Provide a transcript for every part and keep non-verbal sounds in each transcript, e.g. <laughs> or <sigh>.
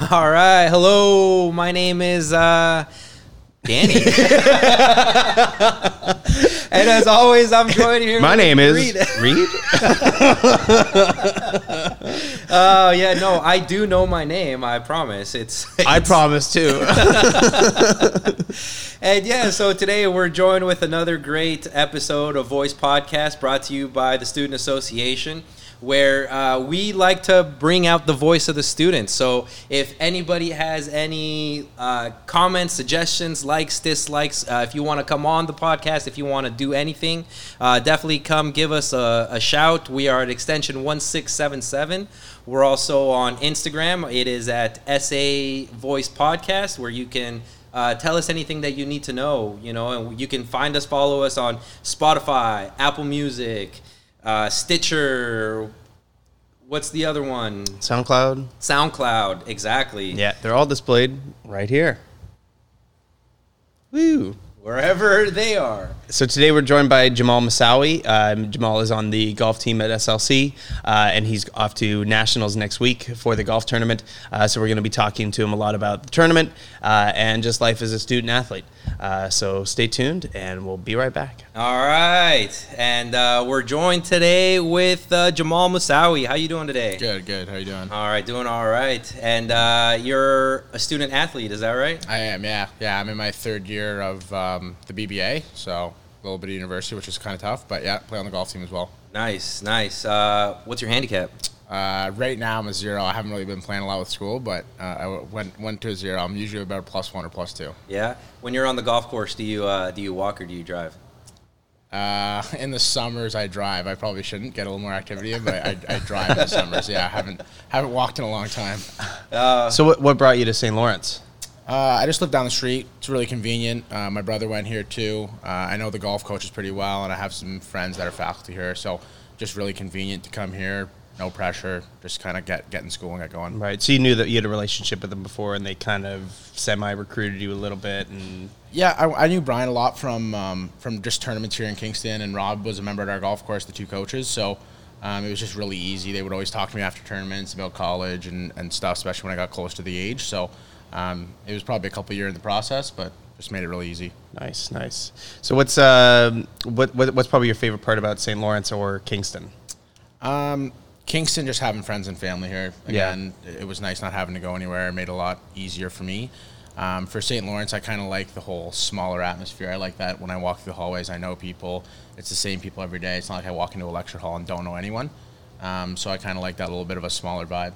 <laughs> All right. Hello. My name is uh, Danny. <laughs> and as always, I'm joined here. My name is Reed. <laughs> Reed. Oh yeah, no, I do know my name. I promise. It's, I it's- promise too. And yeah, so today we're joined with another great episode of Voice Podcast brought to you by the Student Association, where uh, we like to bring out the voice of the students. So if anybody has any uh, comments, suggestions, likes, dislikes, uh, if you want to come on the podcast, if you want to do anything, uh, definitely come give us a, a shout. We are at extension 1677. We're also on Instagram. It is at SA Voice Podcast, where you can uh, tell us anything that you need to know. You know, and you can find us, follow us on Spotify, Apple Music, uh, Stitcher. What's the other one? SoundCloud. SoundCloud. Exactly. Yeah, they're all displayed right here. Woo. Wherever they are. So today we're joined by Jamal Masawi. Um, Jamal is on the golf team at SLC, uh, and he's off to nationals next week for the golf tournament. Uh, so we're going to be talking to him a lot about the tournament uh, and just life as a student athlete. Uh, so stay tuned, and we'll be right back. All right, and uh, we're joined today with uh, Jamal Masawi. How you doing today? Good, good. How you doing? All right, doing all right. And uh, you're a student athlete, is that right? I am, yeah, yeah. I'm in my third year of um, the BBA, so a little bit of university, which is kind of tough, but yeah, play on the golf team as well. Nice, nice. Uh, what's your handicap? Uh, right now, I'm a zero. I haven't really been playing a lot with school, but uh, I w- went went to a zero. I'm usually about a plus one or plus two. Yeah. When you're on the golf course, do you uh, do you walk or do you drive? Uh, <laughs> in the summers, I drive. I probably shouldn't get a little more activity in, but I, I drive in the summers. Yeah, I haven't haven't walked in a long time. <laughs> So what, what brought you to St. Lawrence? Uh, I just live down the street. It's really convenient. Uh, my brother went here too. Uh, I know the golf coaches pretty well, and I have some friends that are faculty here. So just really convenient to come here. No pressure. Just kind of get get in school and get going. Right. So you knew that you had a relationship with them before, and they kind of semi recruited you a little bit, and Yeah, I, I knew Brian a lot from um, from just tournaments here in Kingston, and Rob was a member at our golf course, the two coaches. So um, it was just really easy. They would always talk to me after tournaments about college and, and stuff, especially when I got close to the age. So um, it was probably a couple year in the process, but just made it really easy. nice, nice. So what's um what, what what's probably your favorite part about St. Lawrence or Kingston? Um, Kingston, just having friends and family here. Yeah. Again, it was nice not having to go anywhere. It made it a lot easier for me. Um, for St. Lawrence, I kind of like the whole smaller atmosphere. I like that when I walk through the hallways, I know people. It's the same people every day. It's not like I walk into a lecture hall and don't know anyone. Um, so I kind of like that little bit of a smaller vibe.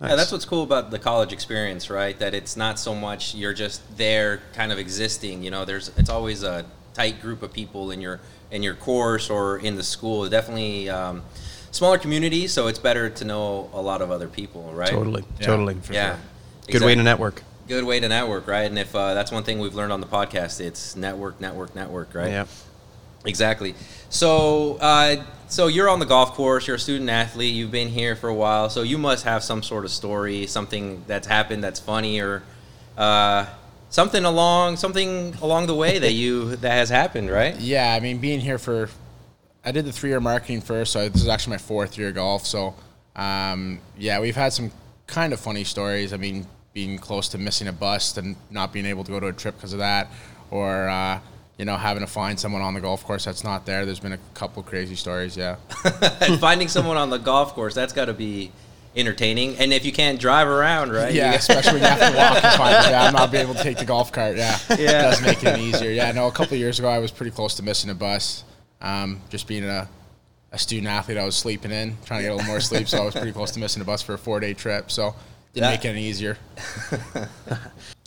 Yeah, that's what's cool about the college experience, right? That it's not so much you're just there, kind of existing. You know, there's it's always a tight group of people in your in your course or in the school. Definitely um, smaller community, so it's better to know a lot of other people, right? Totally, Yeah, totally. for Yeah. sure. Good way to network. Good way to network, right? And if uh, that's one thing we've learned on the podcast, it's network, network, network, right? Yeah. Exactly. So, uh, so you're on the golf course. You're a student athlete. You've been here for a while, so you must have some sort of story, something that's happened that's funny, or uh, something along something along the way that you <laughs> that has happened, right? Yeah, I mean, being here for, I did the three year marketing first, so this is actually my fourth year of golf. So, um, yeah, we've had some kind of funny stories. I mean, being close to missing a bus and not being able to go to a trip because of that, or, uh, you know, having to find someone on the golf course that's not there. There's been a couple crazy stories, yeah. <laughs> finding someone on the golf course that's got to be entertaining. And if you can't drive around, right? Yeah, especially when you have to walk and find Yeah, I'm not being able to take the golf cart. Yeah, <laughs> Yeah. it does make it easier. Yeah, no, a couple of years ago, I was pretty close to missing a bus. Um, just being a, a student athlete, I was sleeping in, trying to get a little more sleep, so I was pretty close to missing a bus for a four day trip. So didn't That- make it any easier. <laughs>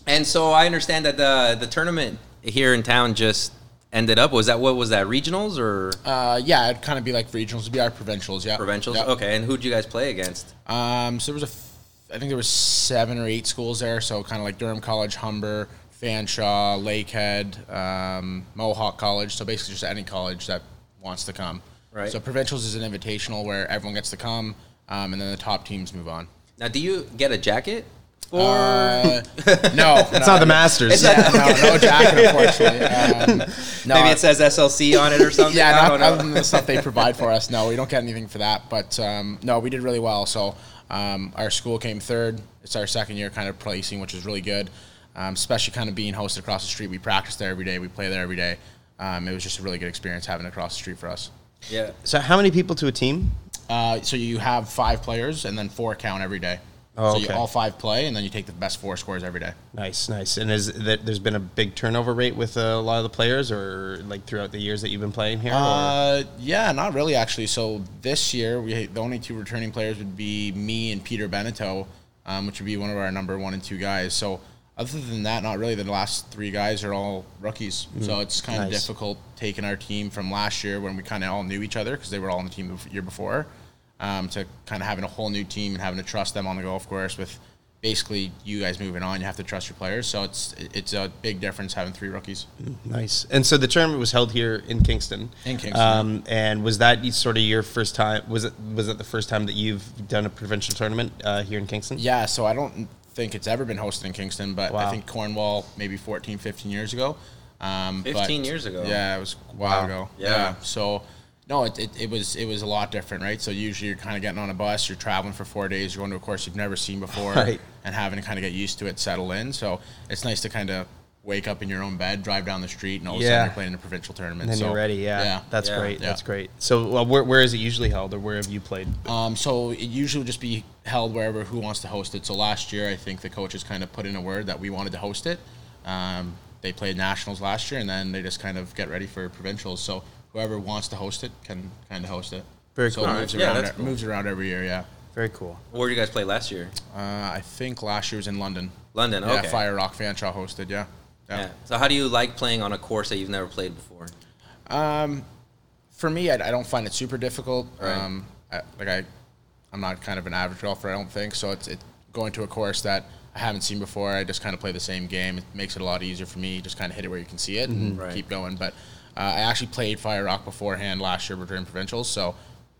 And so I understand that the the tournament here in town just ended up. Was that what was that regionals or Uh, yeah, it'd kind of be like regionals, it'd be our provincials. Yeah, provincials? Yeah. Okay, and who'd you guys play against? Um, so there was a, f- I think there was seven or eight schools there. So kind of like Durham College, Humber, Fanshawe, Lakehead, um, Mohawk College. So basically just any college that wants to come. Right. So provincials is an invitational where everyone gets to come, um, and then the top teams move on. Now, do you get a jacket? Or Uh, <laughs> no, It's not the Masters. It's Yeah, no, no jacket, unfortunately. <laughs> Um, no, maybe it says SLC on it or something. Yeah, I not, don't know. other than the stuff they provide for us. No, we don't get anything for that. But um, no, we did really well. So Um, our school came third. It's our second year kind of placing, which is really good, um, especially kind of being hosted across the street. We practice there every day. We play there every day. Um, it was just a really good experience having it across the street for us. Yeah. So how many people to a team? Uh, so you have five players and then four count every day. Oh, so you all five play, and then you take the best four scores every day. Nice, nice. And is that there's been a big turnover rate with a lot of the players, or like throughout the years that you've been playing here? Uh, yeah, not really actually. So this year, we the only two returning players would be me and Peter Beneteau, um, which would be one of our number one and two guys. So other than that, not really. The last three guys are all rookies, so it's kind of nice. difficult taking our team from last year when we kind of all knew each other because they were all on the team the year before, um, to kind of having a whole new team and having to trust them on the golf course with. Basically, you guys moving on, you have to trust your players. So it's it's a big difference having three rookies. Nice. And so the tournament was held here in Kingston. In Kingston, Um, and was that sort of your first time? Was it was it the first time that you've done a provincial tournament uh, here in Kingston? Yeah, so I don't think it's ever been hosted in Kingston, but Wow. I think Cornwall maybe 14, 15 years ago. Um, but- 15 years ago. Yeah, it was a while Wow. ago. Yeah. So no, it, it, it was it was a lot different, right? So usually you're kind of getting on a bus, you're traveling for four days, you're going to a course you've never seen before, Right. and having to kind of get used to it, settle in. So it's nice to kind of wake up in your own bed, drive down the street, and all of a sudden you're playing in a provincial tournament. And then so, you're ready. Yeah. Yeah. That's Yeah. great. Yeah. That's great. So well, where, where is it usually held, or where have you played? Um, so it usually would just be held wherever who wants to host it. So last year, I think the coaches kind of put in a word that we wanted to host it. Um, they played nationals last year, and then they just kind of get ready for provincials. So whoever wants to host it can kind of host it. Very so cool. it moves Yeah, around. that's cool. moves around every year. Yeah. Very cool. Where did you guys play last year? Uh, I think last year was in London. London. Yeah, Okay. Fire Rock Fanshawe hosted. Yeah. Yeah. So how do you like playing on a course that you've never played before? for me, I, I don't find it super difficult. Right. Um, I, like I, I'm not kind of an average golfer. I don't think so. It's it, going to a course that I haven't seen before. I just kind of play the same game. It makes it a lot easier for me. Just kind of hit it where you can see it and Right. keep going. But uh, I actually played Fire Rock beforehand last year during provincials, so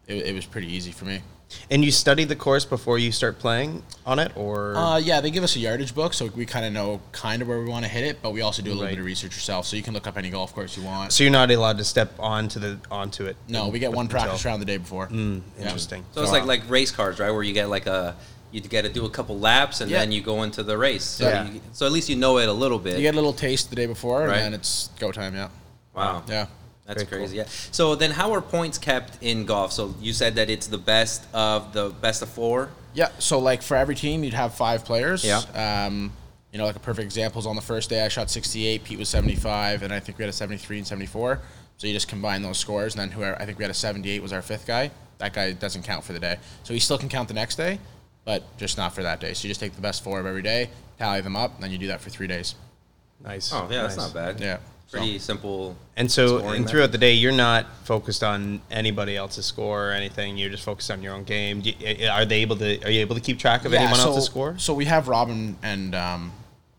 it, it was pretty easy for me. And you study the course before you start playing on it, or Uh, yeah, they give us a yardage book, so we kind of know kind of where we want to hit it. But we also do a little Right. bit of research yourself, so you can look up any golf course you want. so you're not allowed to step onto the onto it. No, we get one until- practice round the day before. Yeah. Interesting. So it's like like race cars, right? Where you get like a you get to do a couple laps and Yeah. then you go into the race. So, Yeah. you, so at least you know it a little bit. You get a little taste the day before, Right. and then it's go time. Yeah, wow. yeah. That's Very crazy. Yeah. So then, how are points kept in golf? So you said that it's the best of the best of four. Yeah, so like for every team, you'd have five players. Yeah. Um, you know, like a perfect example is on the first day, I shot 68, Pete was 75, and I think we had a 73 and 74. So you just combine those scores, and then whoever, I think we had a 78 was our fifth guy. That guy doesn't count for the day. So he still can count the next day, but just not for that day. So you just take the best four of every day, tally them up, and then you do that for three days. Nice. Oh yeah, that's not bad. Yeah. Pretty simple. And so, scoring and method. throughout the day, you're not focused on anybody else's score or anything. You're just focused on your own game. Do you- Are they able to? Are you able to keep track of anyone so, else's score? So we have Robin and um,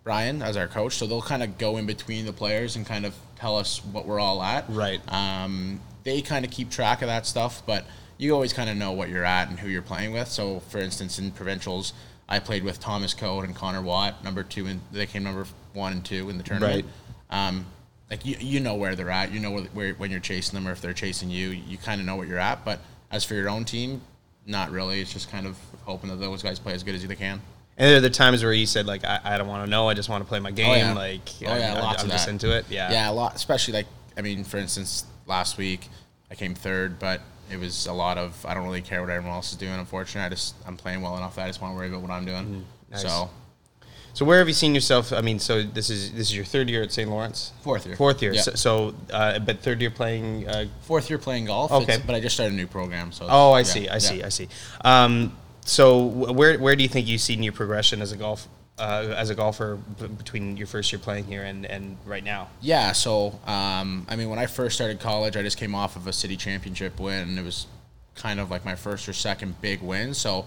Brian as our coach, so they'll kind of go in between the players and kind of tell us what we're all at. Right. Um, they kind of keep track of that stuff, but you always kind of know what you're at and who you're playing with. So, for instance, in provincials, I played with Thomas Code and Connor Watt, number two, and they came number one and two in the tournament. Right. Um, like you, you know where they're at. You know where, where when you're chasing them or if they're chasing you. You kind of know what you're at. But as for your own team, not really. It's just kind of hoping that those guys play as good as they can. And there are the times where you said like, I, I don't want to know. I just want to play my game. yeah. Like, Oh, yeah, I, am of just into it. Yeah. Yeah, a lot. Especially like I mean, for instance, last week I came third, but it was a lot of I don't really care what everyone else is doing. Unfortunately, I just I'm playing well enough. that I just want to worry about what I'm doing. Mm-hmm. nice. So So where have you seen yourself? I mean, so this is this is your third year at St. Lawrence. fourth year. Fourth year. Yeah. So, so uh, but third year playing. Uh, fourth year playing golf. Okay. it's- but I just started a new program. So oh, I yeah, see. I yeah. see. I see. Um, so where where do you think you've seen your progression as a golf uh, as a golfer b- between your first year playing here and, and right now? Yeah, so um, I mean, when I first started college, I just came off of a city championship win, and it was kind of like my first or second big win. So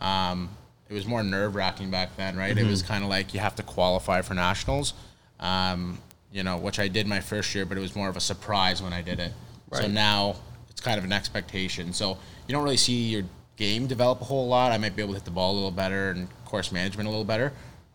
um, it was more nerve wracking back then, right? It was kind of like you have to qualify for nationals, um, you know, which I did my first year, but it was more of a surprise when I did it. So now it's kind of an expectation. So you don't really see your game develop a whole lot. I might be able to hit the ball a little better and course management a little better,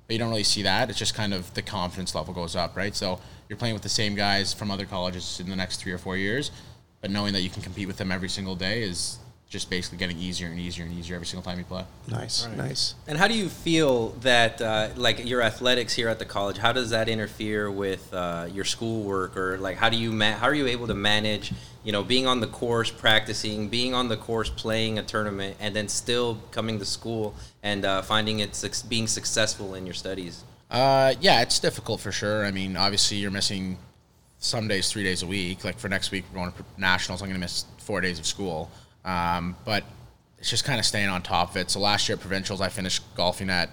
but you don't really see that. It's just kind of the confidence level goes up, right? So you're playing with the same guys from other colleges in the next three or four years, but knowing that you can compete with them every single day is just basically getting easier and easier and easier every single time you play. Nice, nice. And how do you feel that, uh, like, your athletics here at the college? How does that interfere with uh, your schoolwork, or like, how do you ma- how are you able to manage, you know, being on the course practicing, being on the course playing a tournament, and then still coming to school and uh, finding it suc being successful in your studies? Uh, yeah, it's difficult for sure. I mean, obviously you're missing some days, three days a week. Like for next week, we're going to nationals. I'm going to miss four days of school. Um, but it's just kind of staying on top of it. So last year at provincials, I finished golfing at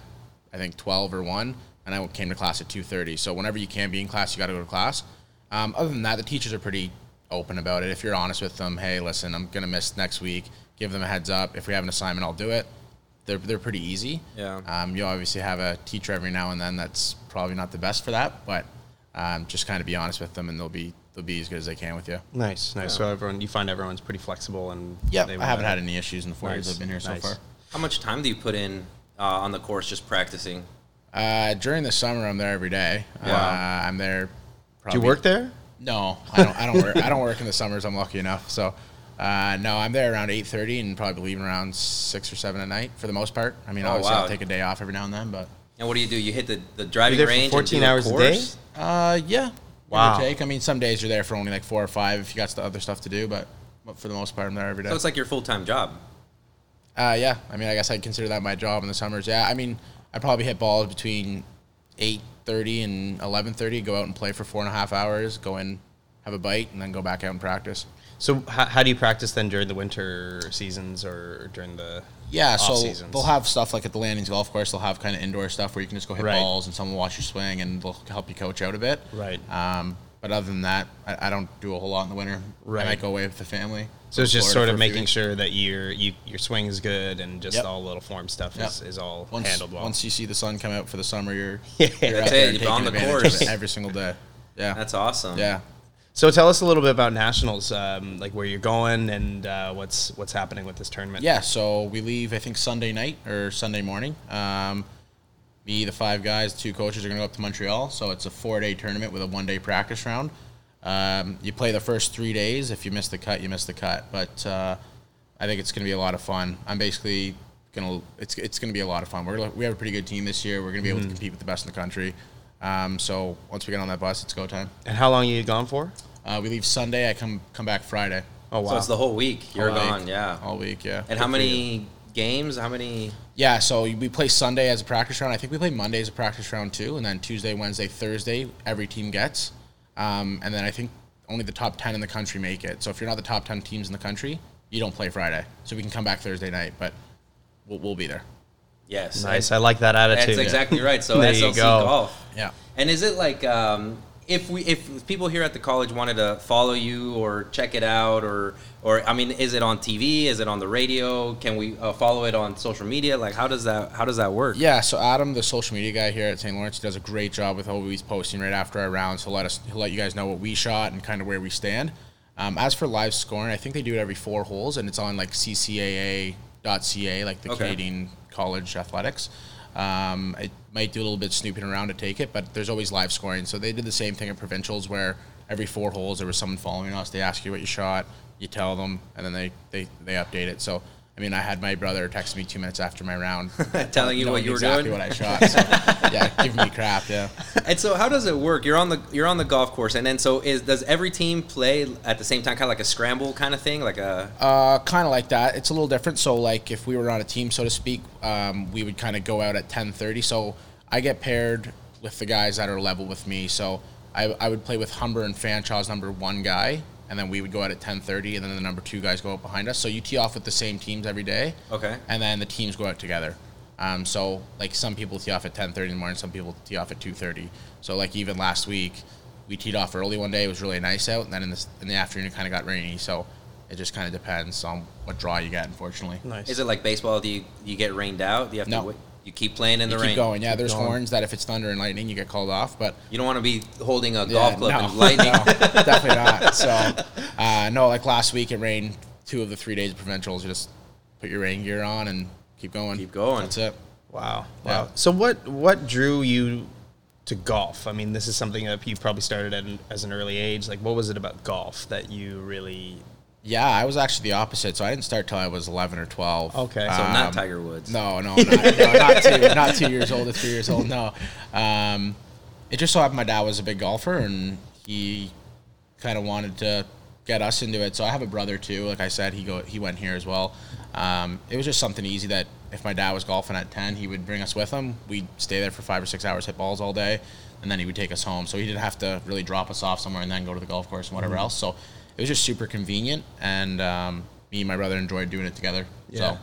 I think 12 or one, and I came to class at 2:30. So whenever you can be in class, you got to go to class. Um, other than that, the teachers are pretty open about it. If you're honest with them, hey, listen, I'm going to miss next week. Give them a heads up. If we have an assignment, I'll do it. They're, they're pretty easy. Yeah. Um, you obviously have a teacher every now and then that's probably not the best for that, but um, just kind of be honest with them, and they'll be they'll be as good as they can with you. Nice, nice. So everyone, you find everyone's pretty flexible and Yeah, I haven't had any issues in the four years I've been here so far. How much time do you put in uh, on the course just practicing? Uh, during the summer, I'm there every day. Wow. Uh, I'm there. Probably, Do you work there? No, I don't. I don't work. I don't work in the summers. I'm lucky enough. So, uh, no, I'm there around 8:30 and probably leaving around six or seven at night for the most part. I mean, Oh, obviously wow. I'll take a day off every now and then, but And what do you do? You hit the, the driving range 14 and do hours a day? uh, yeah. Give or Wow. Take. I mean, some days you're there for only like four or five if you got the other stuff to do, but, but for the most part, I'm there every day. So it's like your full time job. Uh, yeah, I mean, I guess I'd consider that my job in the summers. Yeah, I mean, I probably hit balls between eight thirty and eleven thirty. Go out and play for four and a half hours. Go in, have a bite, and then go back out and practice. So how, how do you practice then during the winter seasons or during the Yeah, so seasons? they'll have stuff like at the Landings Golf Course. They'll have kind of indoor stuff where you can just go hit Right. balls and someone will watch you swing and they'll help you coach out a bit. Right. Um, but other than that, I, I don't do a whole lot in the winter. Right. I might go away with the family. So it's just Florida sort of making weeks. sure that your you, your swing is good and just Yep. all little form stuff is, Yep. is all Once, handled well. once you see the sun come out for the summer, you're, <laughs> Yeah. you're That's out there it, you're on the course. every single day. Yeah. That's awesome. yeah. So tell us a little bit about nationals, um, like where you're going and uh, what's what's happening with this tournament. Yeah, so we leave I think Sunday night or Sunday morning. Um, me, the five guys, two coaches are going to go up to Montreal. So it's a four-day tournament with a one-day practice round. Um, you play the first three days. If you miss the cut, you miss the cut. But uh, I think it's going to be a lot of fun. I'm basically going to. It's it's going to be a lot of fun. We're we have a pretty good team this year. We're going to be able to compete with the best in the country. Um, so once we get on that bus, it's go time. And how long are you gone for? Uh, we leave Sunday. I come come back Friday. Oh wow. So it's the whole week. You're All week. gone. Yeah. all week. Yeah. And how many games? How many? Yeah, so we play Sunday as a practice round. I think we play Monday as a practice round too, and then Tuesday, Wednesday, Thursday, every team gets. Um, and then I think only the top 10 in the country make it. So if you're not the top 10 teams in the country, you don't play Friday. So we can come back Thursday night, but we'll, we'll be there. Yes. nice. I like that attitude. That's exactly right. So <laughs> There you SLC go. golf. Yeah. And is it like um, if we if people here at the college wanted to follow you or check it out or or I mean, is it on TV? Is it on the radio? Can we uh, follow it on social media? Like, how does that how does that work? Yeah, so Adam, the social media guy here at St. Lawrence, does a great job with always posting right after our rounds. He'll let us, he'll let you guys know what we shot and kind of where we stand. Um, as for live scoring, I think they do it every four holes, and it's on like CCAA.ca, like the Okay. Canadian College Athletics. Um, it might do a little bit snooping around to take it, but there's always live scoring. So they did the same thing at provincials, where every four holes there was someone following us. They ask you what you shot, you tell them, and then they they, they update it. So. I mean, I had my brother text me two minutes after my round, <laughs> Telling you what you were exactly doing? what I shot. So, <laughs> yeah, giving me crap. Yeah. And so, how does it work? You're on the you're on the golf course, and then so is does every team play at the same time, kind of like a scramble kind of thing, like a Uh, kind of like that. It's a little different. So, like, if we were on a team, so to speak, um, we would kind of go out at ten thirty. So, I get paired with the guys that are level with me. So, I, I would play with Humber and Fanshawe's number one guy, and then we would go out at ten thirty, and then the number two guys go out behind us. So you tee off with the same teams every day. Okay. And then the teams go out together. Um, so like some people tee off at ten thirty in the morning, some people tee off at two thirty. So like even last week, we teed off early one day. It was really nice out, and then in the in the afternoon it kind of got rainy. So it just kind of depends on what draw you get, unfortunately. Nice. is it like baseball? Do you you get rained out? Do you have No. to wait? You keep playing in You the keep rain. going. Yeah, there's going. horns that if it's thunder and lightning, you get called off. But You don't want to be holding a yeah, golf club no, and lightning. <laughs> no, definitely not. <laughs> So uh, no, like last week it rained two of the three days of provincials. You just put your rain gear on and keep going. Keep going. That's it. Wow. Yeah. Wow. So what what drew you to golf? I mean, this is something that you probably started at an, as an early age. Like, what was it about golf that you really Yeah, I was actually the opposite. So I didn't start till I was 11 or 12. Okay. So Um, not Tiger Woods. No, no, not, no, not two, not two <laughs> years old or three years old. No, um, it just so happened my dad was a big golfer and he kind of wanted to get us into it. So I have a brother too. Like I said, he go he went here as well. Um, it was just something easy that if my dad was golfing at 10, he would bring us with him. We'd stay there for five or six hours, hit balls all day, and then he would take us home. So he didn't have to really drop us off somewhere and then go to the golf course and whatever else. So it was just super convenient, and um, me and my brother enjoyed doing it together. Yeah. So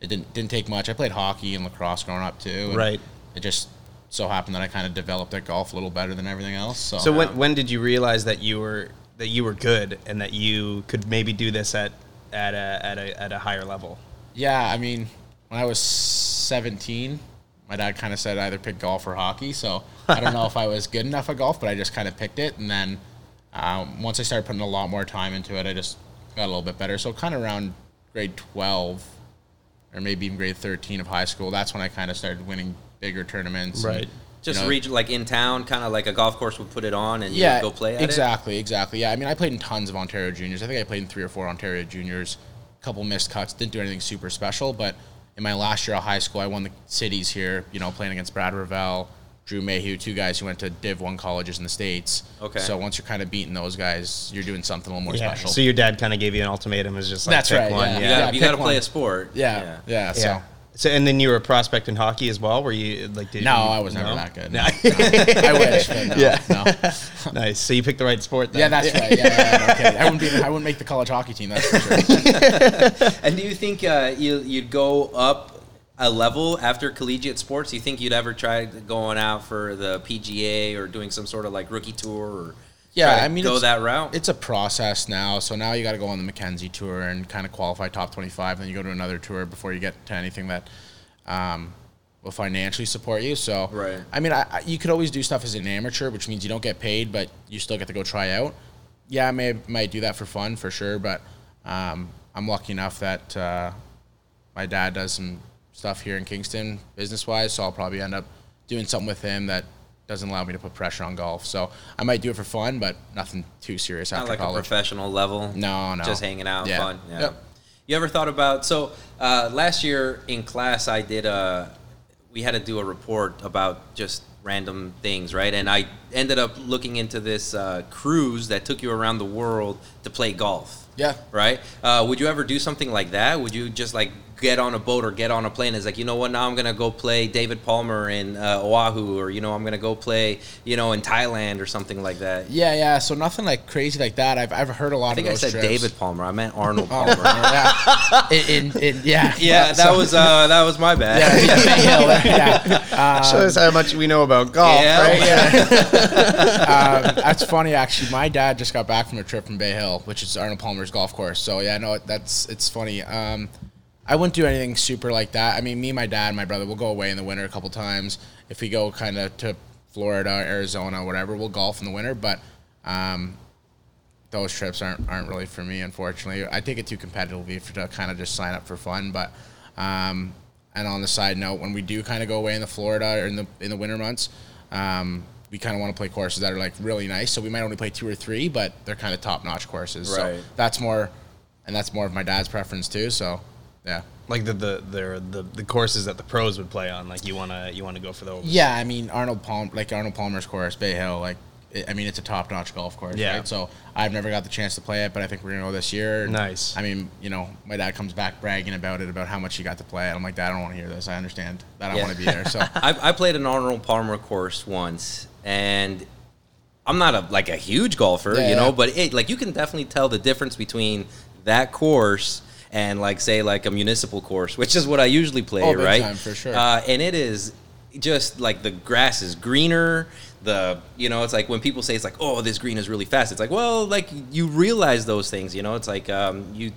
it didn't didn't take much. I played hockey and lacrosse growing up too. and Right. It just so happened that I kind of developed at golf a little better than everything else. So, So when when did you realize that you were that you were good and that you could maybe do this at at a at a at a higher level? yeah, I mean, when I was 17, my dad kind of said either pick golf or hockey. So I don't know <laughs> if I was good enough at golf, but I just kind of picked it. And then um, once I started putting a lot more time into it, I just got a little bit better. So kind of around grade 12 or maybe even grade 13 of high school, that's when I kind of started winning bigger tournaments. and, Right. you Just know, reach like in town, kind of like a golf course would put it on and yeah, you go play at it. exactly, exactly. Yeah, I mean, I played in tons of Ontario juniors. I think I played in three or four Ontario juniors. A couple missed cuts. Didn't do anything super special, but in my last year of high school, I won the cities here. You know, playing against Brad Ravel, Drew Mayhew, two guys who went to Div One colleges in the states. Okay. So once you're kind of beating those guys, you're doing something a little more special. So your dad kind of gave you an ultimatum, is just like That's pick right, one. yeah. Yeah. You gotta, you pick gotta play a sport. yeah, yeah. So. Yeah. So and then you were a prospect in hockey as well. Were you like? Did No, you, I was never no? that good. No. No. No. <laughs> I wish, but no. Yeah. no. <laughs> nice. So you picked the right sport. Then. Yeah, that's right. Yeah, yeah, yeah, no. I wouldn't be. I wouldn't make the college hockey team. That's for sure. <laughs> And do you think uh, you, you'd go up a level after collegiate sports? Do you think you'd ever try going out for the PGA or doing some sort of like rookie tour or Yeah, I mean, go that route? It's a process now. So now you got to go on the Mackenzie tour and kind of qualify top 25. Then you go to another tour before you get to anything that um, will financially support you. So, Right. I mean, I, I, you could always do stuff as an amateur, which means you don't get paid, but you still get to go try out. Yeah, I may might do that for fun for sure, but um, I'm lucky enough that uh, my dad does some stuff here in Kingston business wise, so I'll probably end up doing something with him that doesn't allow me to put pressure on golf. So I might do it for fun, but nothing too serious Not after like a professional level. No, no. Just hanging out, Yeah. fun. Yeah. Yep. You ever thought about so uh, last year in class I did a we had to do a report about just random things, right? And I ended up looking into this uh, cruise that took you around the world to play golf. Yeah. Right? Uh, would you ever do something like that? Would you just like get on a boat or get on a plane? It's like, you know what, now I'm going to go play David Palmer in uh, Oahu or, you know, I'm going to go play, you know, in Thailand or something like that. Yeah, yeah. So nothing like crazy like that. I've, I've heard a lot I think of I those said trips. David Palmer. I meant <laughs> Arnold Oh, Palmer. yeah. in, in, in- yeah. <laughs> Yeah, <laughs> that So- was uh, that was my bad. Yeah, yeah, Bay Hill, yeah. Shows how much we know about golf, Yeah. right? um, that's funny actually. My dad just got back from a trip from Bay Hill, which is Arnold Palmer's golf course. So yeah, no, that's it's funny. Um, I wouldn't do anything super like that. I mean, me, my dad, and my brother, we'll go away in the winter a couple times. If we go kind of to Florida, Arizona, whatever, we'll golf in the winter. But um, those trips aren't aren't really for me, unfortunately. I take it too competitively for to kind of just sign up for fun. But um, and on the side note, when we do kind of go away in the Florida or in the in the winter months, um, we kind of want to play courses that are like really nice. So we might only play two or three, but they're kind of top notch courses. Right. So that's more, and that's more of my dad's preference too. So yeah. Like the the, the the the courses that the pros would play on. Like you wanna you wanna go for those. Yeah, I mean Arnold Palm, like Arnold Palmer's course, Bay Hill, like it, I mean it's a top notch golf course, Yeah. right? So I've never got the chance to play it, but I think we're gonna go this year. Nice. I mean, you know, my dad comes back bragging about it, about how much he got to play. it. I'm like, Dad, I don't want to hear this. I understand that I Yeah. want to be there. So <laughs> I, I played an Arnold Palmer course once, and I'm not a like a huge golfer, Yeah, you know, yeah. but it like you can definitely tell the difference between that course and like say like a municipal course, which is what I usually play, Oh, right? time, for sure. Uh, and it is just like the grass is greener. The you know it's like when people say it's like oh this green is really fast. It's like well like you realize those things. You know it's like um, you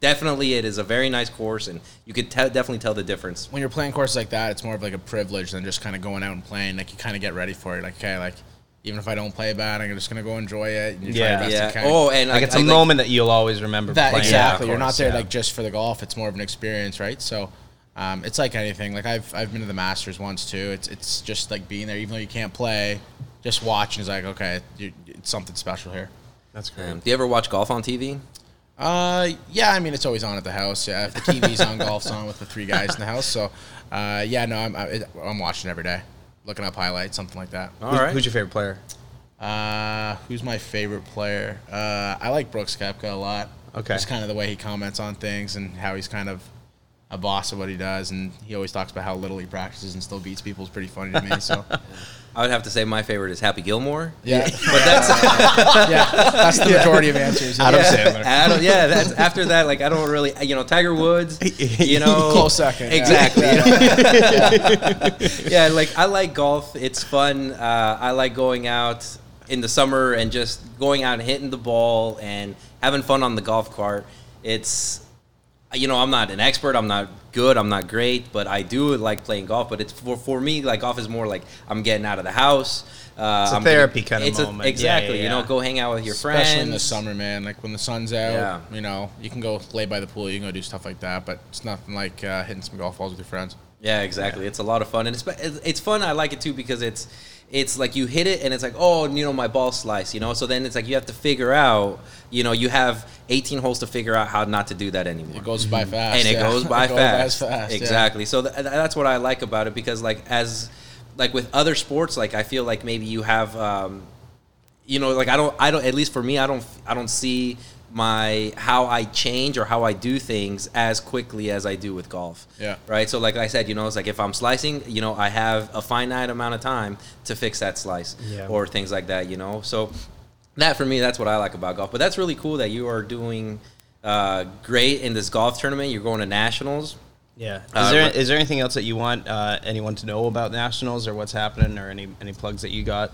definitely it is a very nice course and you could te- definitely tell the difference. when you're playing courses like that, it's more of like a privilege than just kind of going out and playing. Like you kind of get ready for it. Like okay, like even if I don't play bad, I'm just gonna go enjoy it. And you Yeah. your Yeah. to kind of- Oh, and Like I- it's I a moment that you'll always remember. That playing exactly. that You're not there yeah. like just for the golf. It's more of an experience, right? So, um, it's like anything. Like I've I've been to the Masters once too. It's it's just like being there, even though you can't play. Just watching is like okay, it's something special here. That's great. Um, do you ever watch golf on TV? Uh, yeah, I mean it's always on at the house. Yeah, if the TV's on, <laughs> golf's on with the three guys in the house. So, uh, yeah, no, I'm I, I'm watching every day, looking up highlights, something like that. All Who's, right. who's your favorite player? Uh, who's my favorite player? Uh, I like Brooks Koepka a lot. Okay. Just kind of the way he comments on things and how he's kind of a boss of what he does, and he always talks about how little he practices and still beats people. is pretty funny to me. So, <laughs> I would have to say my favorite is Happy Gilmore. yeah, <laughs> But that's <laughs> yeah, that's the majority of answers. Yeah. Adam yeah, Sandler. Adam, yeah, that's after that. Like I don't really, you know, Tiger Woods. <laughs> You know, Close second, yeah. Exactly. yeah, like I like golf. It's fun. Uh, I like going out in the summer and just going out and hitting the ball and having fun on the golf cart. It's, you know, I'm not an expert. I'm not good. I'm not great, but I do like playing golf. But it's for for me, like golf is more like I'm getting out of the house. Uh, It's a I'm therapy getting- kind of it's a- moment. Yeah, exactly. yeah, You know, go hang out with your friends. Especially in the summer, man. Like when the sun's out, Yeah. you know, you can go lay by the pool, you can go do stuff like that, but it's nothing like uh, hitting some golf balls with your friends. Yeah, exactly. It's a lot of fun, and it's it's fun. I like it too because it's it's like you hit it, and it's like oh, you know, my ball slice, you know. So then it's like you have to figure out, you know, you have 18 holes to figure out how not to do that anymore. It goes by fast. and it yeah. goes <laughs> by fast. fast, yeah. exactly. So th- that's what I like about it because like as like with other sports, like I feel like maybe you have, um, you know, like I don't, I don't. At least for me, I don't, I don't see my how I change or how I do things as quickly as I do with golf. Yeah. Right. So like I said, you know, it's like if I'm slicing, you know, I have a finite amount of time to fix that slice Yeah. or things like that. You know, so that for me, that's what I like about golf. But that's really cool that you are doing uh, great in this golf tournament. You're going to nationals. Yeah. Is Uh, there but- is there anything else that you want uh, anyone to know about nationals or what's happening or any any plugs that you got?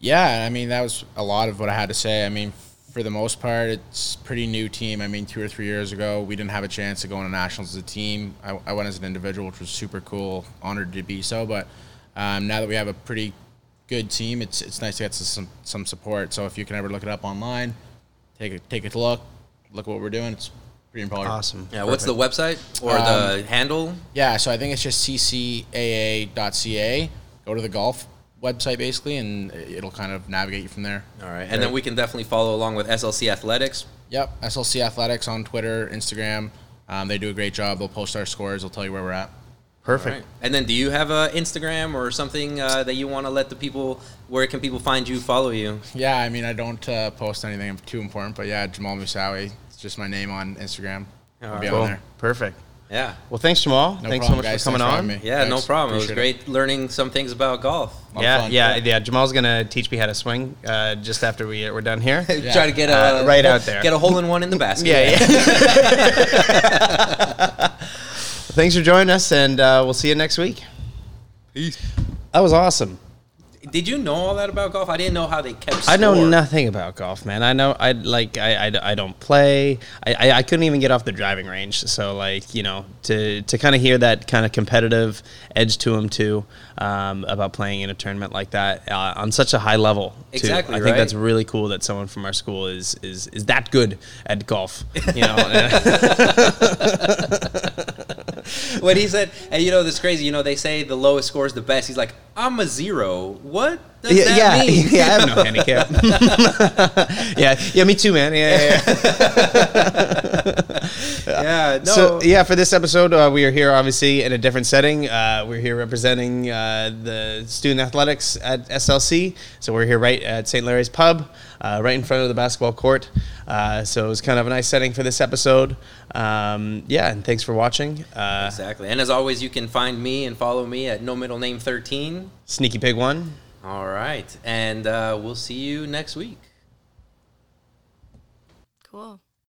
Yeah, I mean that was a lot of what I had to say. I mean, for the most part, it's a pretty new team. I mean, two or three years ago, we didn't have a chance to go into nationals as a team. I, I went as an individual, which was super cool. Honored to be so. But um, now that we have a pretty good team, it's it's nice to get some some support. So if you can ever look it up online, take a take a look, look at what we're doing. It's pretty important. Awesome. Yeah. What's the website or the handle? Yeah, so I think it's just ccaa.ca. Go to the golf website basically, and it'll kind of navigate you from there. All right, and then we can definitely follow along with SLC Athletics. Yep, SLC Athletics on Twitter, Instagram. Um, they do a great job. They'll post our scores. They'll tell you where we're at. Perfect. All right. And then, do you have a Instagram or something uh, that you want to let the people? Where can people find you, follow you? Yeah, I mean, I don't uh, post anything too important, but yeah, Jamal Musawi. It's just my name on Instagram. I'll be Cool. on there. Perfect. Yeah. Well, thanks, Jamal. No thanks problem, so much guys. for coming Thanks on. having me. Yeah, no Thanks. problem. It was Appreciate great learning some things about golf. Lot of Yeah, yeah, yeah. Jamal's gonna teach me how to swing uh, just after we we're done here. <laughs> Yeah. Try to get a Uh, right out there. Get a hole in one in the basket. yeah, yeah. <laughs> <laughs> Thanks for joining us, and uh, we'll see you next week. Peace. That was awesome. Did you know all that about golf? I didn't know how they kept. Score. I know nothing about golf, man. I know I like I, I, I don't play. I, I, I couldn't even get off the driving range. So like you know to to kind of hear that kind of competitive edge to him too um, about playing in a tournament like that uh, on such a high level. Too. Exactly, I think that's really cool that someone from our school is is is that good at golf. You know. <laughs> <laughs> <laughs> When he said, and you know, this crazy. You know, they say the lowest score is the best. He's like, I'm a zero. What does yeah, that yeah, mean? <laughs> yeah, I have no handicap. <laughs> yeah, yeah, me too, man. Yeah, yeah, yeah. yeah. No. So yeah, for this episode, uh, we are here obviously in a different setting. Uh, we're here representing uh, the student athletics at SLC. So we're here right at St. Larry's Pub, uh, right in front of the basketball court. Uh, so it was kind of a nice setting for this episode. Um, yeah, and thanks for watching. Uh, Exactly. And as always, you can find me and follow me at no middle name 13. Sneaky Pig One. All right. And uh, we'll see you next week. Cool.